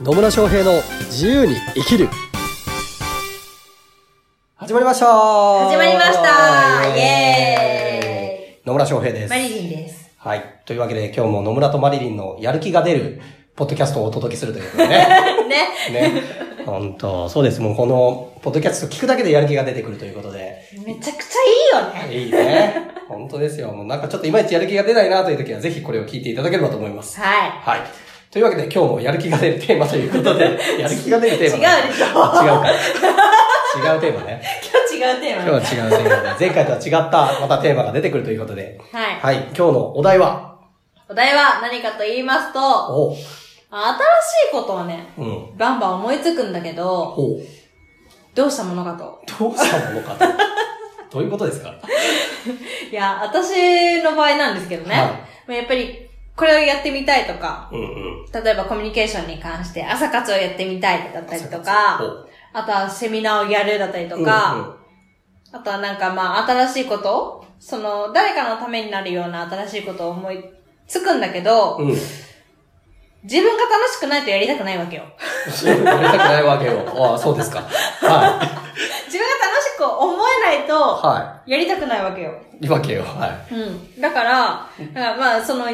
野村翔平の自由に生きる始まりました始まりましたイエーイ野村翔平です。マリリンです。はい。というわけで今日も野村とマリリンのやる気が出るポッドキャストをお届けするということでね。ね。ね。本当そうです。もうこのポッドキャスト聞くだけでやる気が出てくるということで。めちゃくちゃいいよね。いいね。本当ですよ。もうなんかちょっといまいちやる気が出ないなという時はぜひこれを聞いていただければと思います。ははい。というわけで今日もやる気が出るテーマということで、やる気が出るテーマ違うでしょ違うか。違うテーマね。い。今日違うテーマ。今日は違うテーマで、前回とは違ったまたテーマが出てくるということで。はい。はい。今日のお題は、お題は何かと言いますと、おう。新しいことをね、うん。バンバン思いつくんだけど、ほう。どうしたものかと。どうしたものかと。どういうことですか？いや、私の場合なんですけどね。はいまあやっぱり、これをやってみたいとか、うんうん。例えばコミュニケーションに関して朝活をやってみたいだったりとかあとはセミナーをやるだったりとか、あとはなんかまあ新しいことその誰かのためになるような新しいことを思いつくんだけど、うんうん。うん。自分が楽しくないとやりたくないわけよ。やりたくないわけよ。ああ、そうですか。はい。自分が楽しく思えないと、はやりたくないわけよ。い。いいわけよ。はうん。だから、だからまあその、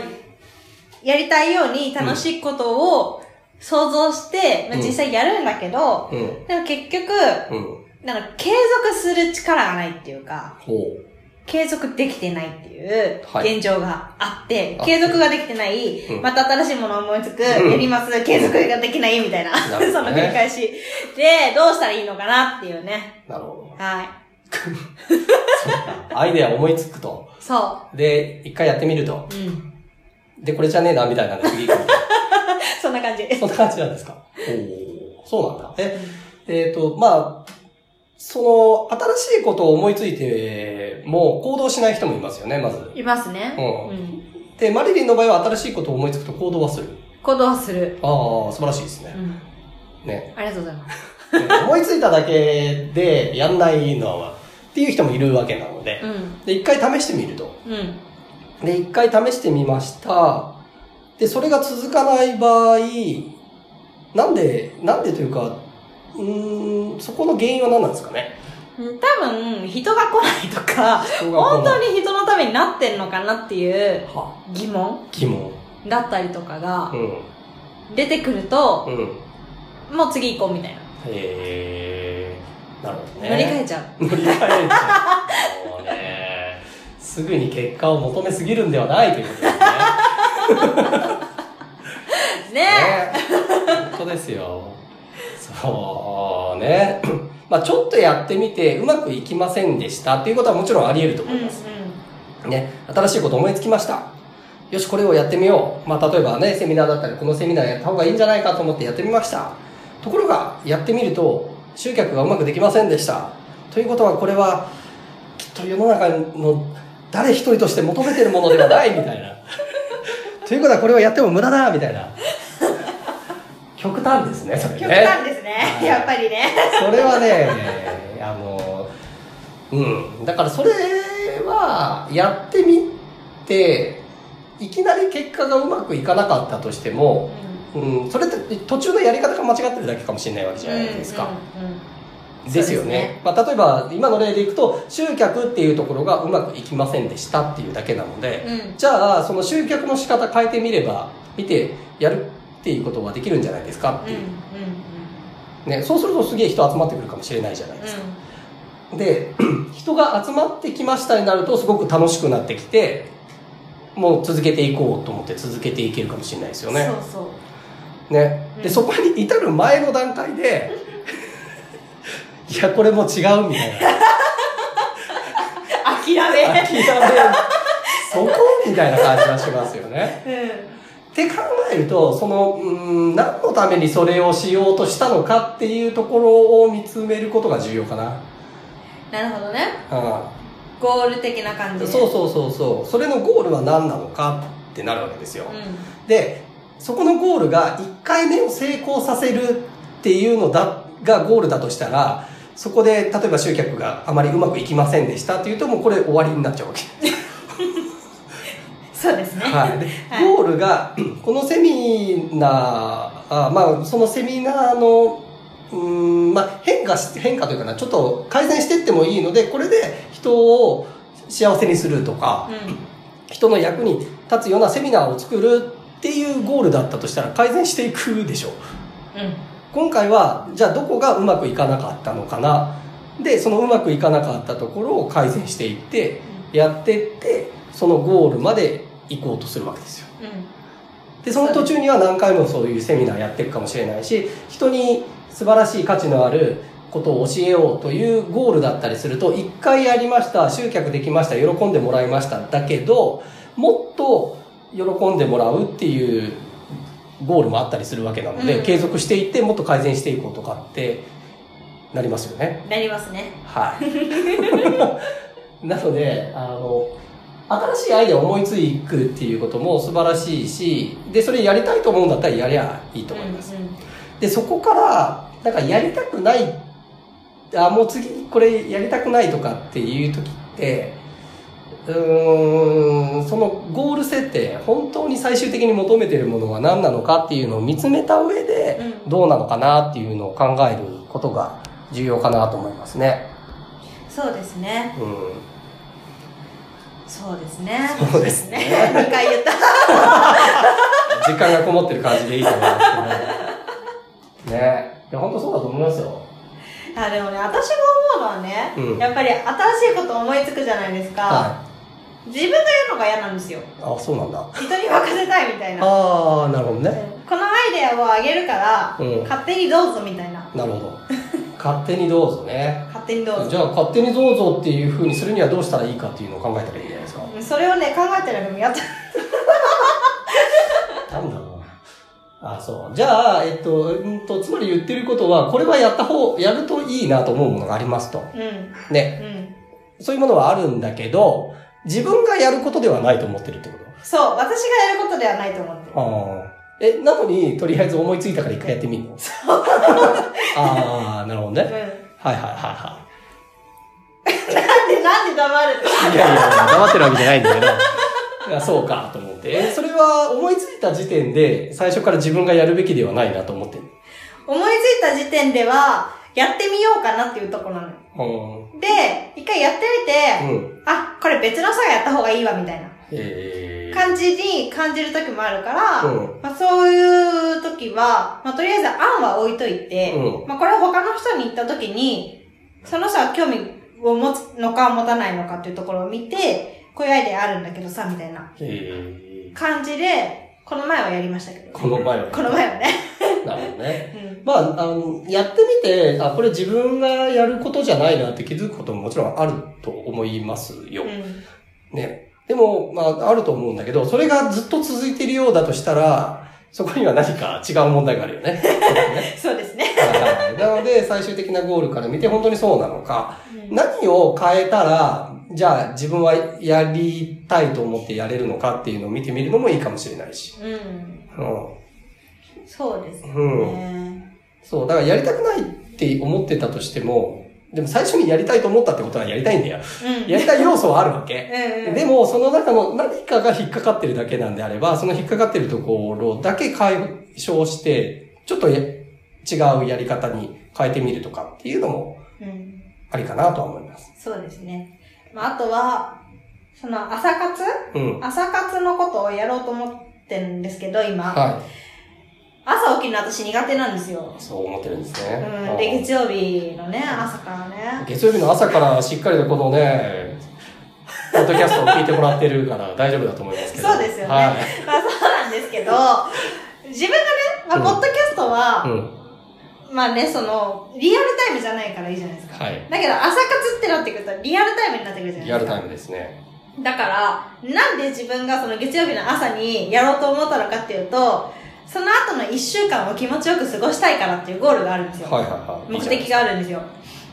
やりたいように楽しいことを想像して、まあうん実際やるんだけど。でも結局、うん。なんか継続する力がないっていうか。継続できてないっていうはい現状があって、あ継続ができてない、うんまた新しいものを思いつく、うんやります、継続ができないみたいな、その繰り返し。で、どうしたらいいのかなっていうね。なるほど。はい。アイデア思いつくと。そで、一回やってみると。う。うん。で、これじゃねえな、みたいなの次行くみたい そんな感じ。なそんな感じなんですか？おおそうなんだ。え、えっ、と、まあ、その、新しいことを思いついても行動しない人もいますよね、まず。いますね。うんうん。で、マリリンの場合は新しいことを思いつくと行動はする？行動する。ああ、素晴らしいですね。うん。ね。ありがとうございます。思いついただけでやんないのは、っていう人もいるわけなので。うん。で、一回試してみると。うん。で、一回試してみました。で、それが続かない場合、なんで、なんでというか、うーん、そこの原因は何なんですかね？うん多分、人が来ないとか、本当に人のためになってんのかなっていうは、疑問疑問。だったりとかがうん。出てくると、うん。もう次行こうみたいな。へー。なるほどね。乗り換えちゃう。乗り換えちゃすぐに結果を求めすぎるんではないということですね。ねね本当ですよ。そうね。まあちょっとやってみてうまくいきませんでしたっていうことはもちろんあり得るとうんうん思います。ね。新しいこと思いつきました。よし、これをやってみよう。まあ例えばね、セミナーだったらこのセミナーやった方がいいんじゃないかと思ってやってみました。ところが、やってみると、集客がうまくできませんでした。ということはこれは、きっと世の中の誰一人として求めてるものではないみたいな。ということはこれはやっても無駄だみたいな。極端ですね、それね。極端ですね、はいやっぱりね。それはね、あの、うん。だからそれは、やってみて、いきなり結果がうまくいかなかったとしても、うん、それって途中のやり方が間違ってるだけかもしれないわけじゃないですか。うんうんうんですよねねまあ、例えば、今の例でいくと、集客っていうところがうまくいきませんでしたっていうだけなので、うんじゃあ、その集客の仕方変えてみれば、見てやるっていうことはできるんじゃないですかっていう。ね、そうするとすげえ人集まってくるかもしれないじゃないですか。で、人が集まってきましたになるとすごく楽しくなってきて、もう続けていこうと思って続けていけるかもしれないですよね。ね。で、うんそこに至る前の段階で、いや、これもう違うみたいな。諦め諦め、そこみたいな感じがしますよね。うって考えると、その、うーん、何のためにそれをしようとしたのかっていうところを見つめることが重要かな。んなるほどねうんゴール的な感じでそうそうそうそう。それのゴールは何なのかってなるわけですよ。うんで、そこのゴールが1回目を成功させるっていうのだ、がゴールだとしたら、そこで、例えば集客があまりうまくいきませんでしたっていうと、もうこれ終わりになっちゃうわけ。そうですねはい。ゴールが、このセミナあまあ、そのセミナーの、うーん、まあ、変化し、変化というかな、ちょっと改善していってもいいので、これで人を幸せにするとか、う人の役に立つようなセミナーを作るっていうゴールだったとしたら改善していくでしょう。ん。うん。今回は、じゃあどこがうまくいかなかったのかな？で、そのうまくいかなかったところを改善していって、やってって、そのゴールまで行こうとするわけですよ。うん。で、その途中には何回もそういうセミナーやっていくかもしれないし、人に素晴らしい価値のあることを教えようというゴールだったりすると、一回やりました、集客できました、喜んでもらいました、だけど、もっと喜んでもらうっていうゴールもあったりするわけなので、うん継続していって、もっと改善していこうとかってなりますよね。なりますね。はい。なので、あの、新しいアイデアを思いつくっていうことも素晴らしいし、で、それやりたいと思うんだったらやりゃいいと思います。うんうんで、そこから、なんかやりたくない、あ、もう次これやりたくないとかっていう時って、うーん、そのゴール設定、本当に最終的に求めてるものは何なのかっていうのを見つめた上で、うんどうなのかなっていうのを考えることが重要かなと思いますね。そうですね。うん。そうですね。そうですね2回言った。時間がこもってる感じでいいと思いますけど。ね。いや、本当そうだと思いますよ。あ、でもね、私が思うのはね、うんやっぱり新しいこと思いつくじゃないですか。は自分がやるのが嫌なんですよ。い。あ、そうなんだ。人に任せたいみたいな。ああ、なるほどね。このアイデアをあげるから、うん勝手にどうぞみたいな。なるほど。勝手にどうぞね。勝手にどうぞ。じゃあ、勝手にどうぞっていう風にするにはどうしたらいいかっていうのを考えたらいいんじゃないですか？それをね、考えてるのもやった。なんだろうな。あ、そう。じゃあ、えっと、うんと、つまり言ってることは、これはやった方、やるといいなと思うものがありますと。うん。ね。うん。そういうものはあるんだけど、自分がやることではないと思ってるってこと？そう、私がやることではないと思ってる。ああ。え、なのに、とりあえず思いついたから一回やってみるの？ああ、なるほどね。うん。はいはいはいはなんで、なんで黙るい。いやいや、黙ってるわけじゃないんだけど。いやそうかと思って。え、それは思いついた時点で、最初から自分がやるべきではないなと思ってる。思いついた時点では、やってみようかなっていうところなのよ。うん。で、一回やってみて、うん。あ、これ別の人がやった方がいいわ、みたいなえー。感じに感じる時もあるから、うんまあ、そういう時は、まあ、とりあえず案は置いといて、うんまあ、これを他の人に言った時に、その人は興味を持つのか持たないのかっていうところを見て、こういうアイデアあるんだけどさ、みたいなえ感じで、この前はやりましたけど。ー。この前は。この前はね。なるほどね。うん。まあ、あの、やってみて、あ、これ自分がやることじゃないなって気づくことももちろんあると思いますよ。うん。ね。でも、まあ、あると思うんだけど、それがずっと続いているようだとしたら、そこには何か違う問題があるよね。ね そうですね。はいなので、最終的なゴールから見て本当にそうなのか、うん何を変えたら、じゃあ自分はやりたいと思ってやれるのかっていうのを見てみるのもいいかもしれないし。うん。うん。そうですね。うんそう、だからやりたくないって思ってたとしても、でも最初にやりたいと思ったってことはやりたいんだよ。うん。やりたい要素はあるわけ。うんうん。でも、その中の何かが引っかかってるだけなんであれば、その引っかかってるところだけ解消して、ちょっとや違うやり方に変えてみるとかっていうのもうん。ありかなとは思います。そうですね。まあ、あとは、その朝活？うん。朝活のことをやろうと思ってるんですけど、今。は朝起きるの私苦手なんですよい。。そう思ってるんですね。うん。で、月曜日のね、朝からね。月曜日の朝からしっかりとこのね、ポッドキャストを聞いてもらってるから大丈夫だと思いますけど。そうですよねはい。まあそうなんですけど、自分がね、まあ、うんポッドキャストは、うん。まあね、その、リアルタイムじゃないからいいじゃないですか。はい。だけど、朝活ってなってくると、リアルタイムになってくるじゃないですか。リアルタイムですね。だから、なんで自分がその月曜日の朝にやろうと思ったのかっていうと、その後の一週間を気持ちよく過ごしたいからっていうゴールがあるんですよ。はいはいはい。目的があるんですよ。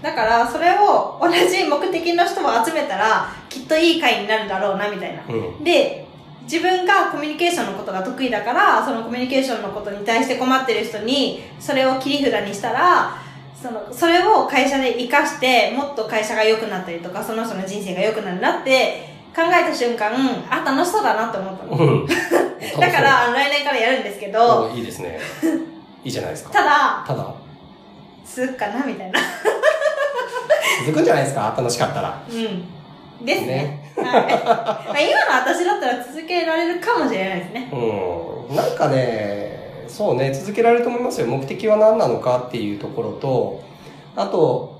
だから、それを同じ目的の人を集めたら、きっといい会になるだろうな、みたいな。うん。で、自分がコミュニケーションのことが得意だから、そのコミュニケーションのことに対して困ってる人に、それを切り札にしたら、その、それを会社で活かして、もっと会社が良くなったりとか、その人の人生が良くなるなって考えた瞬間、あ、楽しそうだなって思ったの。うん。だから、来年からやるんですけど、おいいですね。いいじゃないですか。ただ、ただ、続くかなみたいな。続くんじゃないですか楽しかったら。うん。ですね。ねはい。まあ今の私だったら続けられるかもしれないですね。うん。なんかね、そうね、続けられると思いますよ。目的は何なのかっていうところと、あと、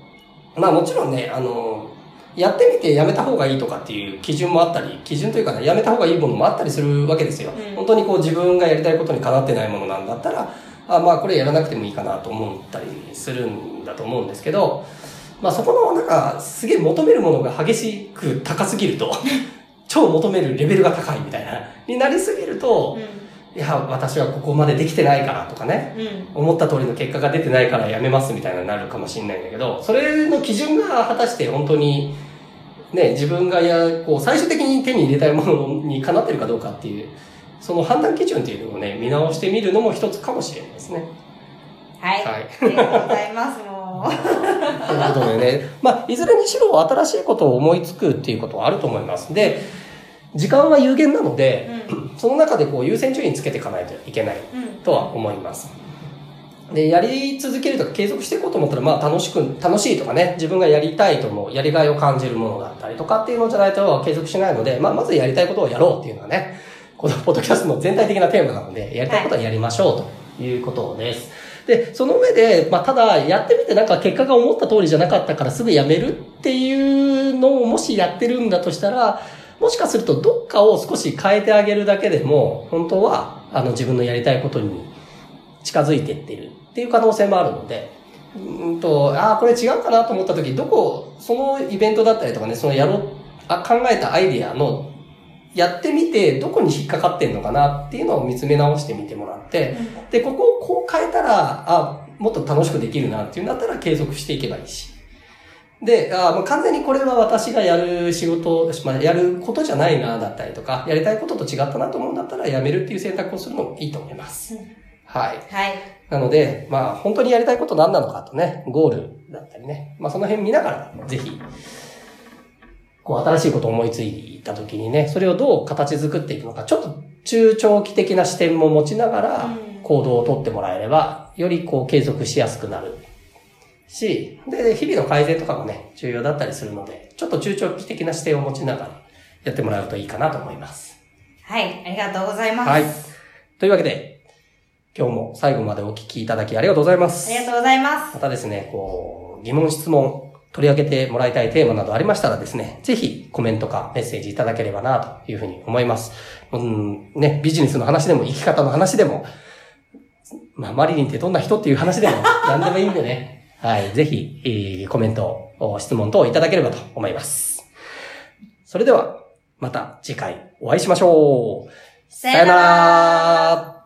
まあもちろんね、あの、やってみてやめた方がいいとかっていう基準もあったり、基準というかね、やめた方がいいものもあったりするわけですよ。うん本当にこう自分がやりたいことにかなってないものなんだったら、あまあこれやらなくてもいいかなと思ったりするんだと思うんですけど、まあそこのなんかすげえ求めるものが激しく高すぎると、超求めるレベルが高いみたいな、になりすぎると、ういや、私はここまでできてないからとかね、ん。うん。思った通りの結果が出てないからやめますみたいなになるかもしれないんだけど、それの基準が果たして本当に、ね、自分がや、こう、最終的に手に入れたいものにかなってるかどうかっていう、その判断基準っていうのをね、見直してみるのも一つかもしれないですね。はい。はい。ありがとうございます、もう。ということでね、まあ、いずれにしろ新しいことを思いつくっていうことはあると思います。で、時間は有限なので、うん。その中でこう優先順位つけていかないといけないうん。とは思います。で、やり続けるとか継続していこうと思ったら、まあ楽しく、楽しいとかね、自分がやりたいと思う、やりがいを感じるものだったりとかっていうのじゃないと継続しないので、まあまずやりたいことをやろうっていうのはね、この ポッドキャストの全体的なテーマなので、やりたいことはやりましょうということです。で、その上で、まあただやってみてなんか結果が思った通りじゃなかったからすぐやめるっていうのをもしやってるんだとしたら、もしかするとどっかを少し変えてあげるだけでも、本当はあの自分のやりたいことに近づいていってる。っていう可能性もあるので、うーんと、ああ、これ違うかなと思った時、どこ、そのイベントだったりとかね、そのやろう、あ考えたアイディアの、やってみて、どこに引っかかってんのかなっていうのを見つめ直してみてもらって、で、ここをこう変えたら、あもっと楽しくできるなっていうんだったら継続していけばいいし。で、あもう完全にこれは私がやる仕事、まあ、やることじゃないな、だったりとか、やりたいことと違ったなと思うんだったら、やめるっていう選択をするのもいいと思います。うんはい。はい。なので、まあ、本当にやりたいこと何なのかとね、ゴールだったりね、まあ、その辺見ながら、ぜひ、こう、新しいことを思いついた時にね、それをどう形作っていくのか、ちょっと中長期的な視点も持ちながらうん、行動をとってもらえれば、よりこう、継続しやすくなるし、で、日々の改善とかもね、重要だったりするので、ちょっと中長期的な視点を持ちながら、やってもらうといいかなと思います。はい。ありがとうございます。はい。というわけで、今日も最後までお聞きいただきありがとうございます。ありがとうございます。またですね、こう、疑問質問、取り上げてもらいたいテーマなどありましたらですね、ぜひコメントかメッセージいただければなというふうに思います。うん、ね、ビジネスの話でも生き方の話でも、まあ、マリリンってどんな人っていう話でも何でもいいんでね、はい、ぜひ、えーコメント、お質問等いただければと思います。それでは、また次回お会いしましょう。さよなら